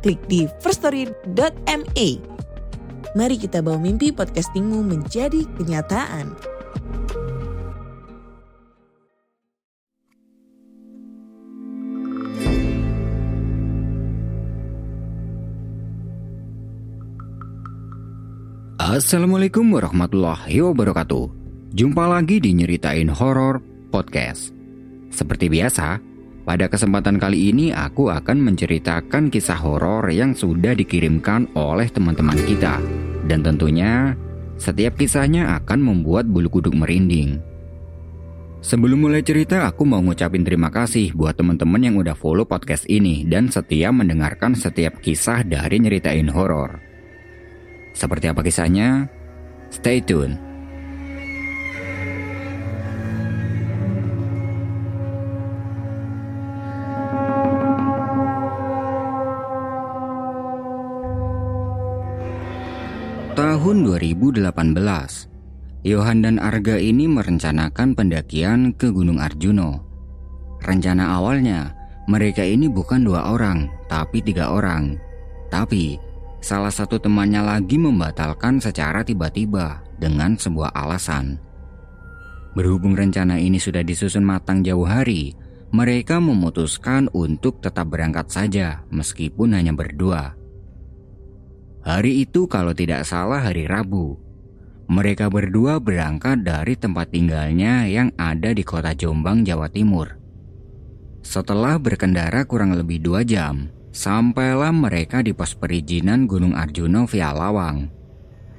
klik di firststory.me. Mari kita bawa mimpi podcastingmu menjadi kenyataan. Assalamualaikum warahmatullahi wabarakatuh. Jumpa lagi di Nyeritain Horor Podcast. Seperti biasa, pada kesempatan kali ini aku akan menceritakan kisah horor yang sudah dikirimkan oleh teman-teman kita. Dan tentunya, setiap kisahnya akan membuat bulu kuduk merinding. Sebelum mulai cerita, aku mau ngucapin terima kasih buat teman-teman yang udah follow podcast ini dan setia mendengarkan setiap kisah dari Nyeritain Horor. Seperti apa kisahnya? Stay tune. Tahun 2018, Yohan dan Arga ini merencanakan pendakian ke Gunung Arjuno. Rencana awalnya, mereka ini bukan dua orang, tapi tiga orang. Tapi, salah satu temannya lagi membatalkan secara tiba-tiba dengan sebuah alasan. Berhubung rencana ini sudah disusun matang jauh hari, mereka memutuskan untuk tetap berangkat saja meskipun hanya berdua. Hari itu kalau tidak salah hari Rabu. Mereka berdua berangkat dari tempat tinggalnya yang ada di kota Jombang, Jawa Timur. Setelah berkendara kurang lebih dua jam, sampailah mereka di pos perizinan Gunung Arjuno via Lawang.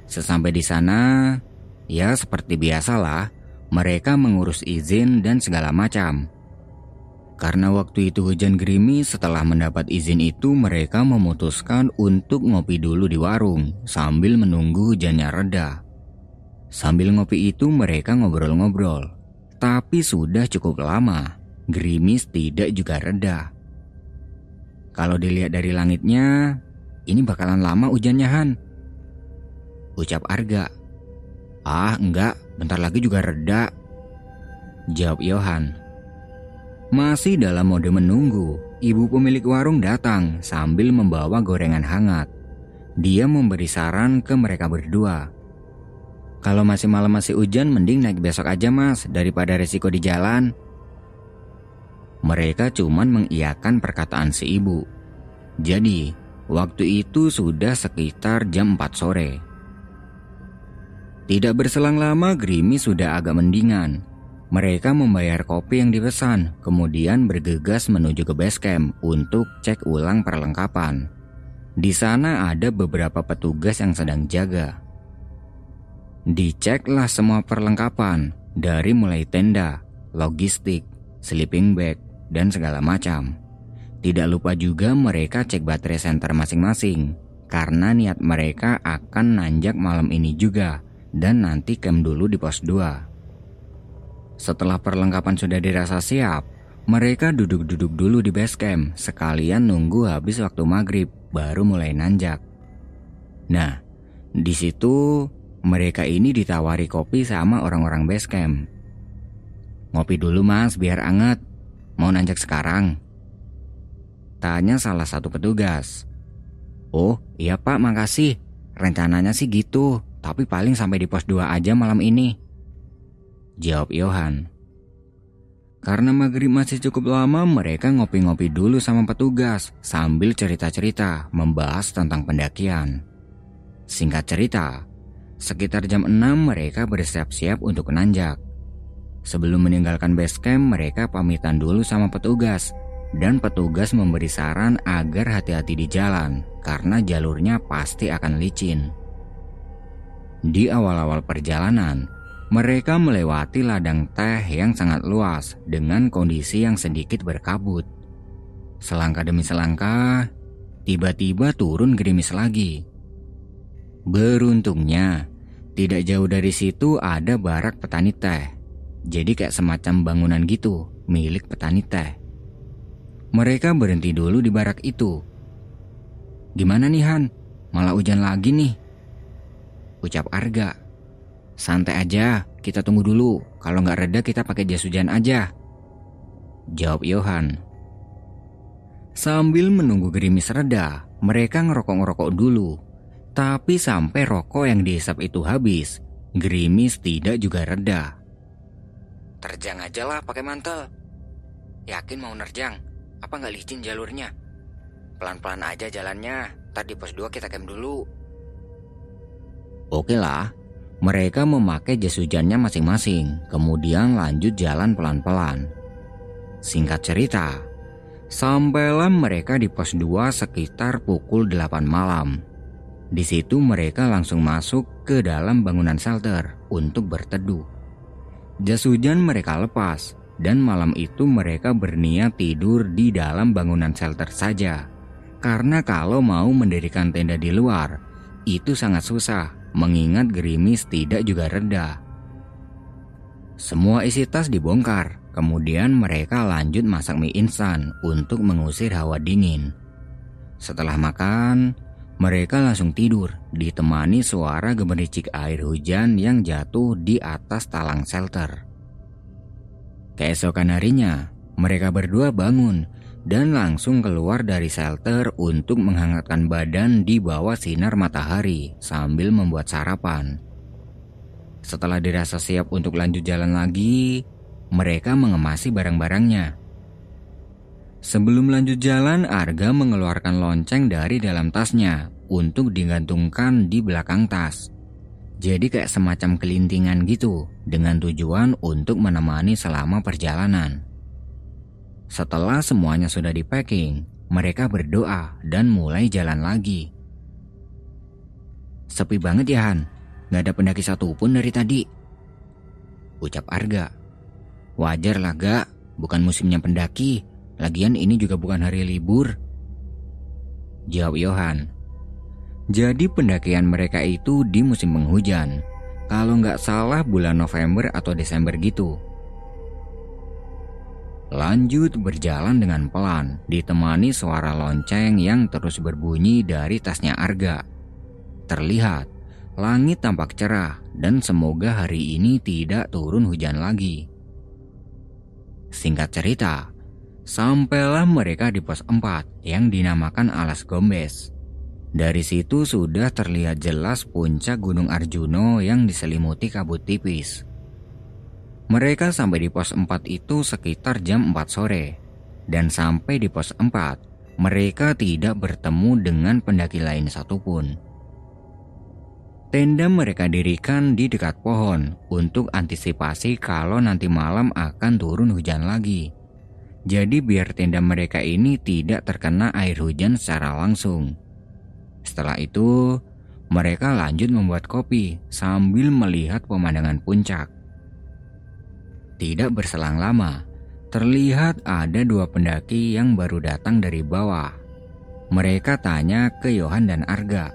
Sesampai di sana, ya seperti biasalah, mereka mengurus izin dan segala macam. Karena waktu itu hujan gerimis, setelah mendapat izin itu mereka memutuskan untuk ngopi dulu di warung sambil menunggu hujannya reda. Sambil ngopi itu mereka ngobrol-ngobrol. Tapi sudah cukup lama, gerimis tidak juga reda. Kalau dilihat dari langitnya, ini bakalan lama hujannya Han. Ucap Arga. Ah enggak, bentar lagi juga reda. Jawab Yohan. Masih dalam mode menunggu, ibu pemilik warung datang sambil membawa gorengan hangat. Dia memberi saran ke mereka berdua. Kalau masih malam masih hujan, mending naik besok aja mas, daripada resiko di jalan. Mereka cuman mengiyakan perkataan si ibu. Jadi, waktu itu sudah sekitar jam 4 sore. Tidak berselang lama, gerimis sudah agak mendingan. Mereka membayar kopi yang dipesan, kemudian bergegas menuju ke base camp untuk cek ulang perlengkapan. Di sana ada beberapa petugas yang sedang jaga. Diceklah semua perlengkapan, dari mulai tenda, logistik, sleeping bag, dan segala macam. Tidak lupa juga mereka cek baterai center masing-masing, karena niat mereka akan nanjak malam ini juga, dan nanti camp dulu di pos 2. Setelah perlengkapan sudah dirasa siap, mereka duduk-duduk dulu di base camp, sekalian nunggu habis waktu maghrib, baru mulai nanjak. Nah, di situ mereka ini ditawari kopi sama orang-orang base camp. Ngopi dulu mas, biar anget. Mau nanjak sekarang? Tanya salah satu petugas. Oh, iya pak, makasih. Rencananya sih gitu, tapi paling sampai di pos 2 aja malam ini. Jawab Yohan. Karena maghrib masih cukup lama, mereka ngopi-ngopi dulu sama petugas sambil cerita-cerita membahas tentang pendakian. Singkat cerita, sekitar jam 6 mereka bersiap-siap untuk menanjak. Sebelum meninggalkan base camp, mereka pamitan dulu sama petugas dan petugas memberi saran agar hati-hati di jalan karena jalurnya pasti akan licin. Di awal-awal perjalanan, mereka melewati ladang teh yang sangat luas dengan kondisi yang sedikit berkabut. Selangkah demi selangkah, tiba-tiba turun gerimis lagi. Beruntungnya, tidak jauh dari situ ada barak petani teh. Jadi kayak semacam bangunan gitu, milik petani teh. Mereka berhenti dulu di barak itu. Gimana nih Han? Malah hujan lagi nih. Ucap Arga. Santai aja, kita tunggu dulu. Kalau nggak reda kita pakai jas hujan aja. Jawab Yohan. Sambil menunggu gerimis reda, mereka ngerokok-ngerokok dulu. Tapi sampai rokok yang dihisap itu habis, gerimis tidak juga reda. Terjang aja lah pakai mantel. Yakin mau nerjang? Apa nggak licin jalurnya? Pelan-pelan aja jalannya, tadi pos 2 kita camp dulu. Oke lah, mereka memakai jas hujannya masing-masing, kemudian lanjut jalan pelan-pelan. Singkat cerita, sampailah mereka di pos 2 sekitar pukul 8 malam. Di situ mereka langsung masuk ke dalam bangunan shelter untuk berteduh. Jas hujan mereka lepas, dan malam itu mereka berniat tidur di dalam bangunan shelter saja. Karena kalau mau mendirikan tenda di luar, itu sangat susah mengingat gerimis tidak juga reda. Semua isi tas dibongkar, kemudian mereka lanjut masak mie instan untuk mengusir hawa dingin. Setelah makan, mereka langsung tidur ditemani suara gemericik air hujan yang jatuh di atas talang shelter. Keesokan harinya, mereka berdua bangun dan langsung keluar dari shelter untuk menghangatkan badan di bawah sinar matahari sambil membuat sarapan. Setelah dirasa siap untuk lanjut jalan lagi, mereka mengemasi barang-barangnya. Sebelum lanjut jalan, Arga mengeluarkan lonceng dari dalam tasnya untuk digantungkan di belakang tas. Jadi kayak semacam kelintingan gitu dengan tujuan untuk menemani selama perjalanan. Setelah semuanya sudah di packing, mereka berdoa dan mulai jalan lagi. Sepi banget ya Han, gak ada pendaki satupun dari tadi. Ucap Arga. Wajar lah gak, bukan musimnya pendaki. Lagian ini juga bukan hari libur. Jawab Yohan. Jadi pendakian mereka itu di musim penghujan. Kalau nggak salah bulan November atau Desember gitu. Lanjut berjalan dengan pelan, ditemani suara lonceng yang terus berbunyi dari tasnya Arga. Terlihat, langit tampak cerah dan semoga hari ini tidak turun hujan lagi. Singkat cerita, sampailah mereka di pos 4 yang dinamakan Alas Gombes. Dari situ sudah terlihat jelas puncak Gunung Arjuno yang diselimuti kabut tipis. Mereka sampai di pos 4 itu sekitar jam 4 sore. Dan sampai di pos 4, mereka tidak bertemu dengan pendaki lain satupun. Tenda mereka dirikan di dekat pohon untuk antisipasi kalau nanti malam akan turun hujan lagi. Jadi biar tenda mereka ini tidak terkena air hujan secara langsung. Setelah itu, mereka lanjut membuat kopi sambil melihat pemandangan puncak. Tidak berselang lama, terlihat ada dua pendaki yang baru datang dari bawah. Mereka tanya ke Yohan dan Arga.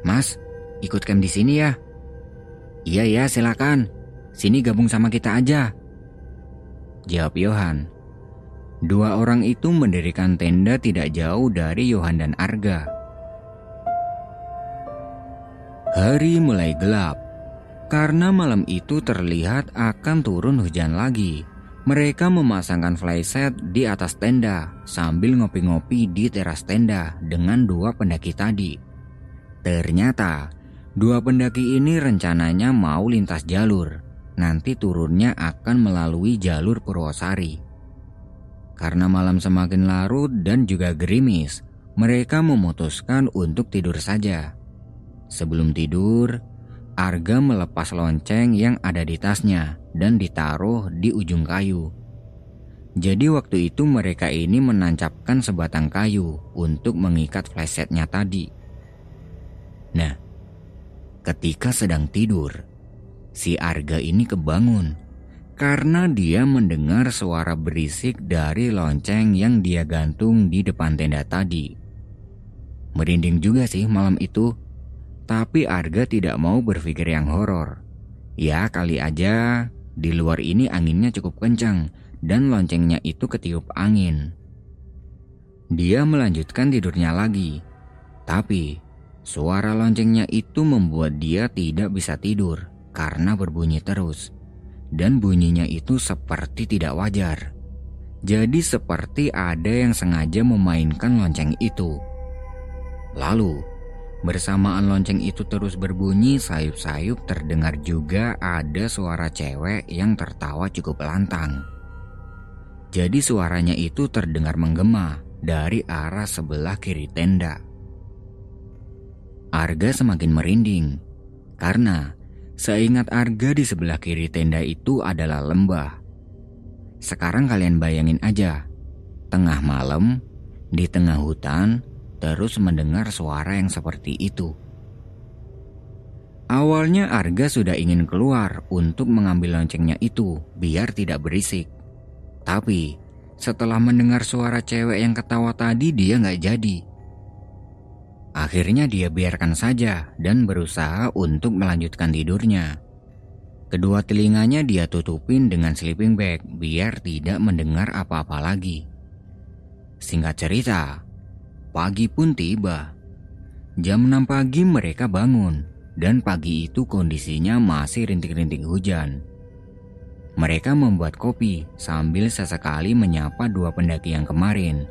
Mas, ikut camp di sini ya? Iya ya, silakan. Sini gabung sama kita aja. Jawab Yohan. Dua orang itu mendirikan tenda tidak jauh dari Yohan dan Arga. Hari mulai gelap karena malam itu terlihat akan turun hujan lagi. Mereka memasangkan flyset di atas tenda sambil ngopi-ngopi di teras tenda dengan dua pendaki tadi. Ternyata, dua pendaki ini rencananya mau lintas jalur. Nanti turunnya akan melalui jalur Purwosari. Karena malam semakin larut dan juga gerimis, mereka memutuskan untuk tidur saja. Sebelum tidur, Arga melepas lonceng yang ada di tasnya dan ditaruh di ujung kayu. Jadi waktu itu mereka ini menancapkan sebatang kayu untuk mengikat flashsetnya tadi. Nah, ketika sedang tidur, si Arga ini kebangun karena dia mendengar suara berisik dari lonceng yang dia gantung di depan tenda tadi. Merinding juga sih malam itu. Tapi Arga tidak mau berpikir yang horor. Ya kali aja di luar ini anginnya cukup kencang dan loncengnya itu ketiup angin. Dia melanjutkan tidurnya lagi. Tapi suara loncengnya itu membuat dia tidak bisa tidur karena berbunyi terus. Dan bunyinya itu seperti tidak wajar. Jadi seperti ada yang sengaja memainkan lonceng itu. Lalu, bersamaan lonceng itu terus berbunyi sayup-sayup terdengar juga ada suara cewek yang tertawa cukup lantang. Jadi suaranya itu terdengar menggema dari arah sebelah kiri tenda. Arga semakin merinding karena seingat Arga di sebelah kiri tenda itu adalah lembah. Sekarang kalian bayangin aja, tengah malam di tengah hutan terus mendengar suara yang seperti itu. Awalnya Arga sudah ingin keluar untuk mengambil loncengnya itu biar tidak berisik. Tapi setelah mendengar suara cewek yang ketawa tadi dia nggak jadi. Akhirnya dia biarkan saja dan berusaha untuk melanjutkan tidurnya. Kedua telinganya dia tutupin dengan sleeping bag biar tidak mendengar apa-apa lagi. Singkat cerita, Pagi pun tiba. Jam 6 pagi mereka bangun dan pagi itu kondisinya masih rintik-rintik hujan. Mereka membuat kopi sambil sesekali menyapa dua pendaki yang kemarin.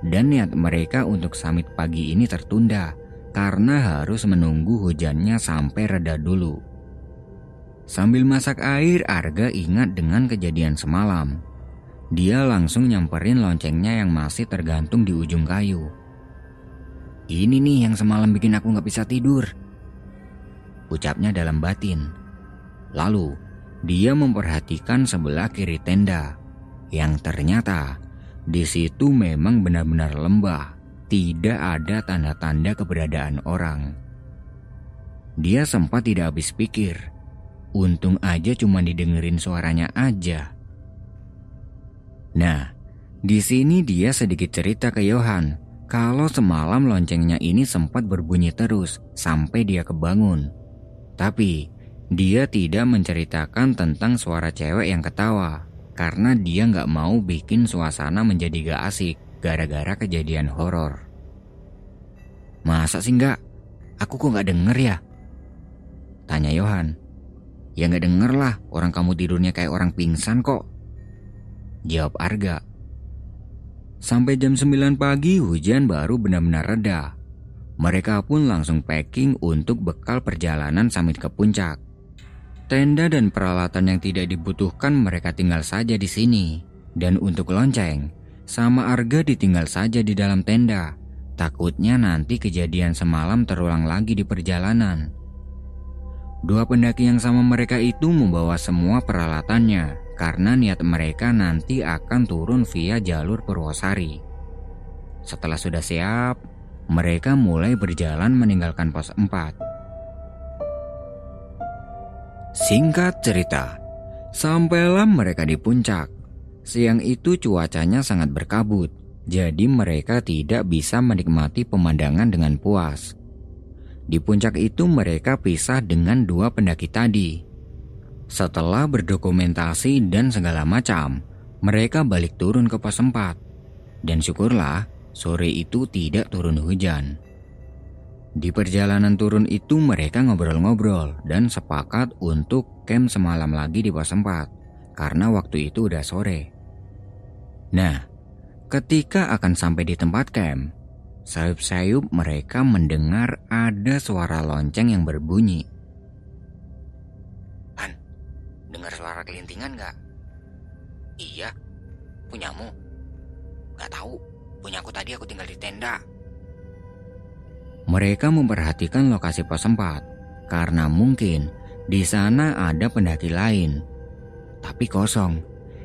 Dan niat mereka untuk summit pagi ini tertunda karena harus menunggu hujannya sampai reda dulu. Sambil masak air, Arga ingat dengan kejadian semalam. Dia langsung nyamperin loncengnya yang masih tergantung di ujung kayu. Ini nih yang semalam bikin aku gak bisa tidur. Ucapnya dalam batin. Lalu, dia memperhatikan sebelah kiri tenda. Yang ternyata, di situ memang benar-benar lembah. Tidak ada tanda-tanda keberadaan orang. Dia sempat tidak habis pikir. Untung aja cuma didengerin suaranya aja. Nah, di sini dia sedikit cerita ke Johan kalau semalam loncengnya ini sempat berbunyi terus sampai dia kebangun. Tapi dia tidak menceritakan tentang suara cewek yang ketawa karena dia nggak mau bikin suasana menjadi gak asik gara-gara kejadian horor. Masa sih nggak? Aku kok nggak denger ya? Tanya Yohan. Ya nggak denger lah, orang kamu tidurnya kayak orang pingsan kok. Jawab Arga. Sampai jam 9 pagi hujan baru benar-benar reda. Mereka pun langsung packing untuk bekal perjalanan samit ke puncak. Tenda dan peralatan yang tidak dibutuhkan mereka tinggal saja di sini. Dan untuk lonceng, sama Arga ditinggal saja di dalam tenda. Takutnya nanti kejadian semalam terulang lagi di perjalanan. Dua pendaki yang sama mereka itu membawa semua peralatannya, karena niat mereka nanti akan turun via jalur Purwosari. Setelah sudah siap, mereka mulai berjalan meninggalkan pos 4. Singkat cerita, sampailah mereka di puncak. Siang itu cuacanya sangat berkabut, jadi mereka tidak bisa menikmati pemandangan dengan puas. Di puncak itu mereka pisah dengan dua pendaki tadi, setelah berdokumentasi dan segala macam, mereka balik turun ke pos 4. Dan syukurlah, sore itu tidak turun hujan. Di perjalanan turun itu mereka ngobrol-ngobrol dan sepakat untuk camp semalam lagi di pos 4 karena waktu itu udah sore. Nah, ketika akan sampai di tempat camp, sayup-sayup mereka mendengar ada suara lonceng yang berbunyi. Dengar suara kelintingan gak? Iya, punyamu? Gak tahu, punyaku tadi aku tinggal di tenda. Mereka memperhatikan lokasi pos 4 karena mungkin di sana ada pendaki lain. Tapi kosong,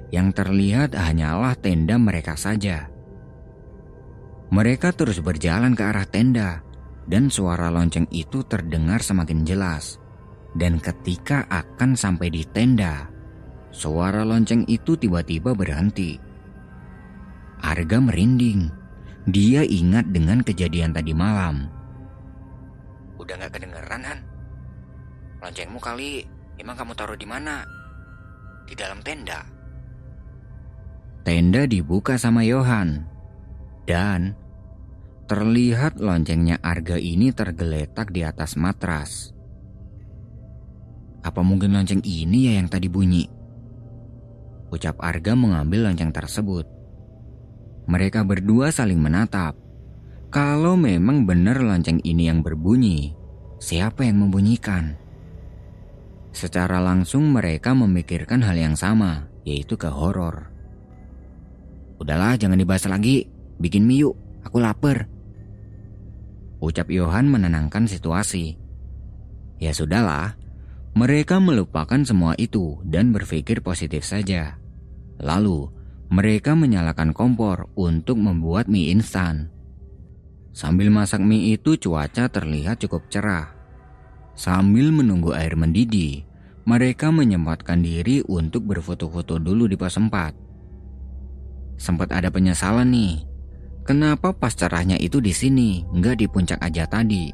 yang terlihat hanyalah tenda mereka saja. Mereka terus berjalan ke arah tenda dan suara lonceng itu terdengar semakin jelas. Dan ketika akan sampai di tenda, suara lonceng itu tiba-tiba berhenti. Arga merinding dia ingat dengan kejadian tadi malam. Udah gak kedengeran, Han? Loncengmu kali emang kamu taruh di mana? Di dalam tenda. Tenda dibuka sama Yohan. Dan terlihat loncengnya Arga ini tergeletak di atas matras. Apa mungkin lonceng ini ya yang tadi bunyi? Ucap Arga mengambil lonceng tersebut. Mereka berdua saling menatap. Kalau memang benar lonceng ini yang berbunyi, siapa yang membunyikan? Secara langsung mereka memikirkan hal yang sama, yaitu ke horor. Udahlah, jangan dibahas lagi. Bikin mie yuk, aku lapar. Ucap Yohan menenangkan situasi. Ya sudahlah, mereka melupakan semua itu dan berpikir positif saja. Lalu, mereka menyalakan kompor untuk membuat mie instan. Sambil masak mie itu cuaca terlihat cukup cerah. Sambil menunggu air mendidih, mereka menyempatkan diri untuk berfoto-foto dulu di pos 4. Sempat ada penyesalan nih. Kenapa pas cerahnya itu di sini, nggak di puncak aja tadi?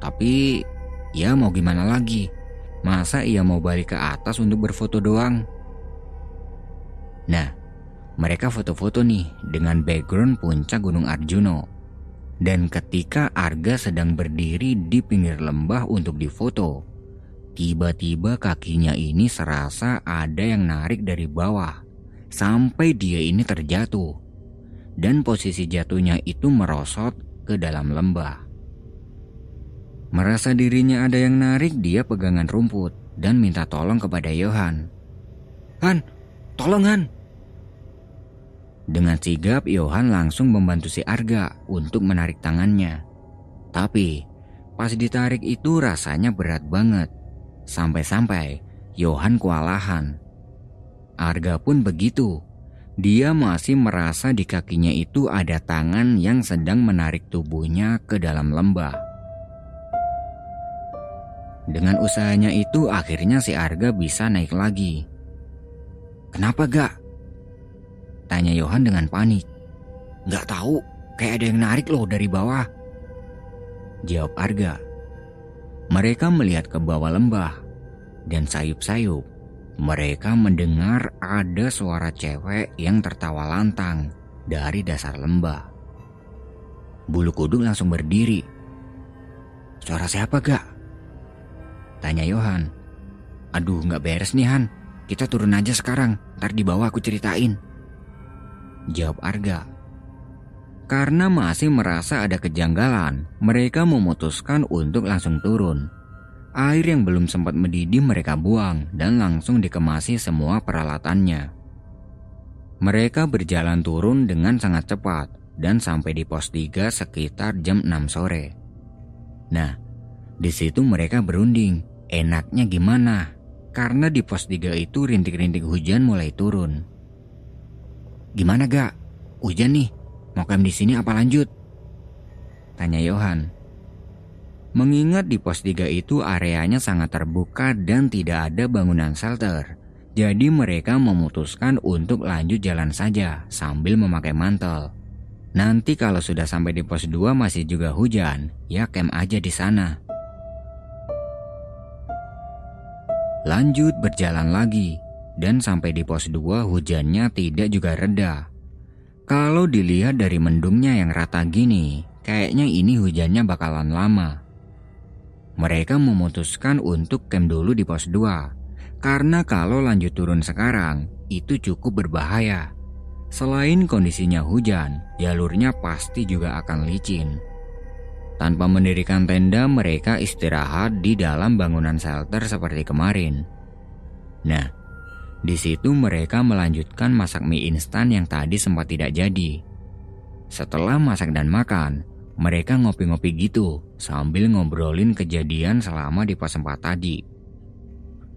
Tapi, ya mau gimana lagi? Masa ia mau balik ke atas untuk berfoto doang? Nah, mereka foto-foto nih dengan background puncak Gunung Arjuno. Dan ketika Arga sedang berdiri di pinggir lembah untuk difoto, tiba-tiba kakinya ini serasa ada yang narik dari bawah sampai dia ini terjatuh. Dan posisi jatuhnya itu merosot ke dalam lembah. Merasa dirinya ada yang narik, dia pegangan rumput dan minta tolong kepada Yohan. Han, tolong Han, dengan sigap, Yohan langsung membantu si Arga untuk menarik tangannya. Tapi, pas ditarik itu rasanya berat banget. Sampai-sampai Yohan kewalahan. Arga pun begitu. Dia masih merasa di kakinya itu ada tangan yang sedang menarik tubuhnya ke dalam lembah. Dengan usahanya itu akhirnya si Arga bisa naik lagi. Kenapa gak? Tanya Yohan dengan panik. Gak tahu, kayak ada yang narik loh dari bawah. Jawab Arga. Mereka melihat ke bawah lembah dan sayup-sayup. Mereka mendengar ada suara cewek yang tertawa lantang dari dasar lembah. Bulu kuduk langsung berdiri. Suara siapa gak? Tanya Yohan. Aduh gak beres nih Han. Kita turun aja sekarang. Ntar di bawah aku ceritain. Jawab Arga. Karena masih merasa ada kejanggalan, mereka memutuskan untuk langsung turun. Air yang belum sempat mendidih mereka buang dan langsung dikemasi semua peralatannya. Mereka berjalan turun dengan sangat cepat dan sampai di pos 3 sekitar jam 6 sore. Nah, di situ mereka berunding, enaknya gimana? Karena di pos 3 itu rintik-rintik hujan mulai turun. Gimana gak? Hujan nih, mau camp di sini apa lanjut? Tanya Yohan. Mengingat di pos 3 itu areanya sangat terbuka dan tidak ada bangunan shelter. Jadi mereka memutuskan untuk lanjut jalan saja sambil memakai mantel. Nanti kalau sudah sampai di pos 2 masih juga hujan, ya camp aja di sana. Lanjut berjalan lagi, dan sampai di pos 2 hujannya tidak juga reda. Kalau dilihat dari mendungnya yang rata gini, kayaknya ini hujannya bakalan lama. Mereka memutuskan untuk camp dulu di pos 2, karena kalau lanjut turun sekarang, itu cukup berbahaya. Selain kondisinya hujan, jalurnya pasti juga akan licin. Tanpa mendirikan tenda, mereka istirahat di dalam bangunan shelter seperti kemarin. Nah, di situ mereka melanjutkan masak mie instan yang tadi sempat tidak jadi. Setelah masak dan makan, mereka ngopi-ngopi gitu sambil ngobrolin kejadian selama di pos 4 tadi.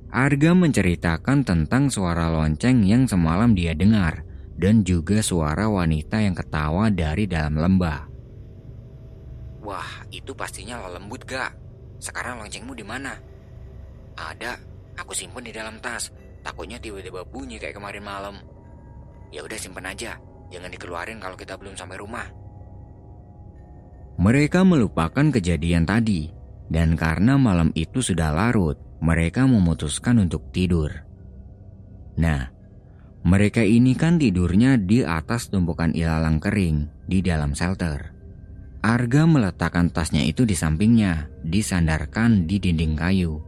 Arga menceritakan tentang suara lonceng yang semalam dia dengar dan juga suara wanita yang ketawa dari dalam lembah. Wah, itu pastinya lembut gak? Sekarang loncengmu di mana? Ada, aku simpen di dalam tas. Takutnya tiba-tiba bunyi kayak kemarin malam. Ya udah simpen aja, jangan dikeluarin kalau kita belum sampai rumah. Mereka melupakan kejadian tadi, dan karena malam itu sudah larut, mereka memutuskan untuk tidur. Nah, mereka ini kan tidurnya di atas tumpukan ilalang kering di dalam shelter. Arga meletakkan tasnya itu di sampingnya, disandarkan di dinding kayu.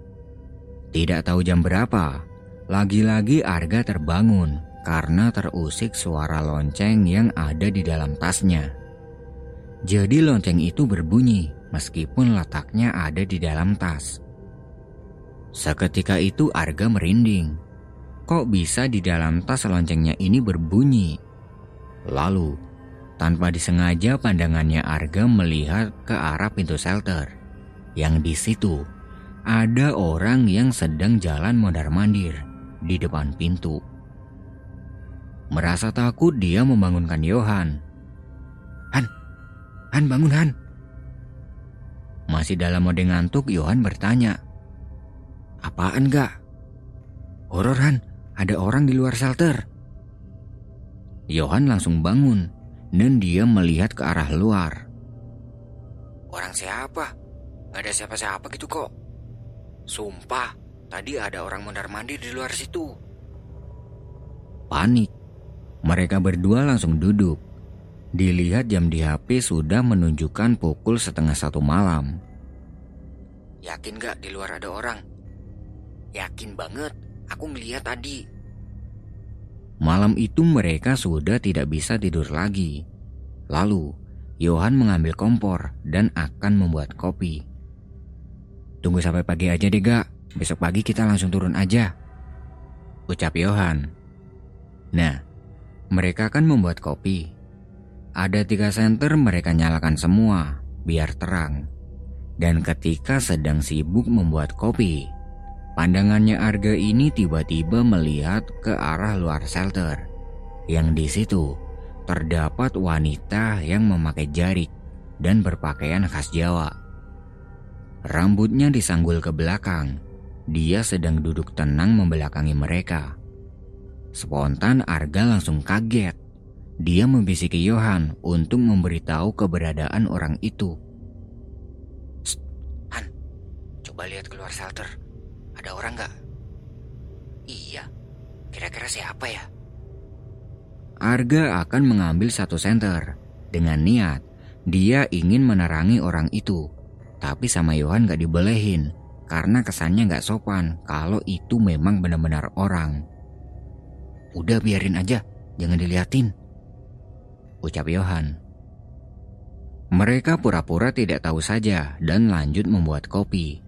Tidak tahu jam berapa, lagi-lagi Arga terbangun karena terusik suara lonceng yang ada di dalam tasnya. Jadi lonceng itu berbunyi meskipun letaknya ada di dalam tas. Seketika itu Arga merinding. Kok bisa di dalam tas loncengnya ini berbunyi? Lalu, tanpa disengaja pandangannya Arga melihat ke arah pintu shelter. Yang di situ ada orang yang sedang jalan mondar-mandir di depan pintu. Merasa takut dia membangunkan Johan. Han, Han bangun Han. Masih dalam mode ngantuk, Yohan bertanya. Apaan gak? Horor Han, ada orang di luar shelter. Yohan langsung bangun dan dia melihat ke arah luar. Orang siapa? Gak ada siapa-siapa gitu kok. Sumpah, tadi ada orang mondar-mandir di luar situ. Panik. Mereka berdua langsung duduk Dilihat jam di HP sudah menunjukkan pukul setengah satu malam. Yakin gak di luar ada orang? Yakin banget, aku ngeliat tadi. Malam itu mereka sudah tidak bisa tidur lagi. Lalu, Johan mengambil kompor dan akan membuat kopi. Tunggu sampai pagi aja deh gak, besok pagi kita langsung turun aja. Ucap Johan. Nah, mereka akan membuat kopi ada tiga senter mereka nyalakan semua, biar terang. Dan ketika sedang sibuk membuat kopi, pandangannya Arga ini tiba-tiba melihat ke arah luar shelter. Yang di situ terdapat wanita yang memakai jarik dan berpakaian khas Jawa. Rambutnya disanggul ke belakang. Dia sedang duduk tenang membelakangi mereka. Spontan Arga langsung kaget dia membisiki Johan untuk memberitahu keberadaan orang itu. Han, coba lihat keluar shelter. Ada orang gak? Iya, kira-kira siapa ya? Arga akan mengambil satu senter dengan niat dia ingin menerangi orang itu. Tapi sama Johan gak dibolehin karena kesannya gak sopan kalau itu memang benar-benar orang. Udah biarin aja, jangan diliatin ucap Johan. Mereka pura-pura tidak tahu saja dan lanjut membuat kopi.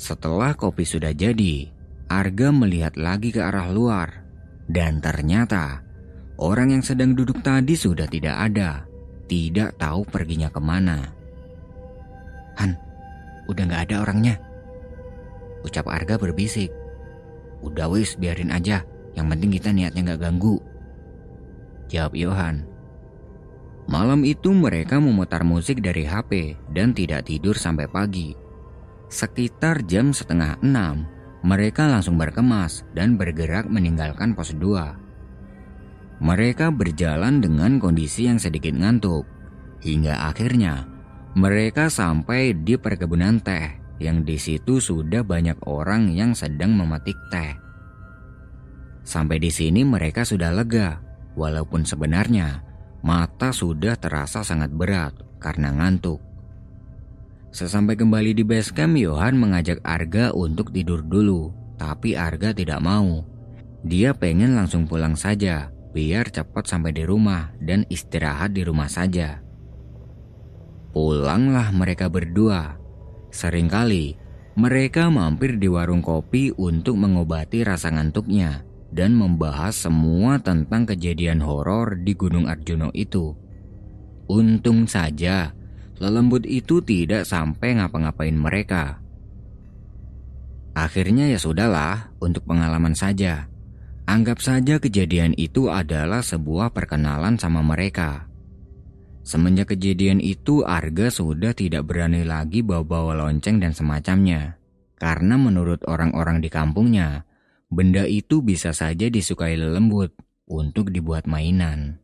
Setelah kopi sudah jadi, Arga melihat lagi ke arah luar. Dan ternyata, orang yang sedang duduk tadi sudah tidak ada. Tidak tahu perginya ke mana. Han, udah gak ada orangnya. Ucap Arga berbisik. Udah wis, biarin aja. Yang penting kita niatnya gak ganggu. Jawab Johan. Malam itu mereka memutar musik dari HP dan tidak tidur sampai pagi. Sekitar jam setengah enam, mereka langsung berkemas dan bergerak meninggalkan pos 2. Mereka berjalan dengan kondisi yang sedikit ngantuk, hingga akhirnya mereka sampai di perkebunan teh yang di situ sudah banyak orang yang sedang memetik teh. Sampai di sini mereka sudah lega, walaupun sebenarnya Mata sudah terasa sangat berat karena ngantuk. Sesampai kembali di base camp, Johan mengajak Arga untuk tidur dulu, tapi Arga tidak mau. Dia pengen langsung pulang saja, biar cepat sampai di rumah dan istirahat di rumah saja. Pulanglah mereka berdua. Seringkali mereka mampir di warung kopi untuk mengobati rasa ngantuknya dan membahas semua tentang kejadian horor di Gunung Arjuno itu. Untung saja, lelembut itu tidak sampai ngapa-ngapain mereka. Akhirnya ya sudahlah, untuk pengalaman saja. Anggap saja kejadian itu adalah sebuah perkenalan sama mereka. Semenjak kejadian itu, Arga sudah tidak berani lagi bawa-bawa lonceng dan semacamnya. Karena menurut orang-orang di kampungnya, benda itu bisa saja disukai lelembut untuk dibuat mainan.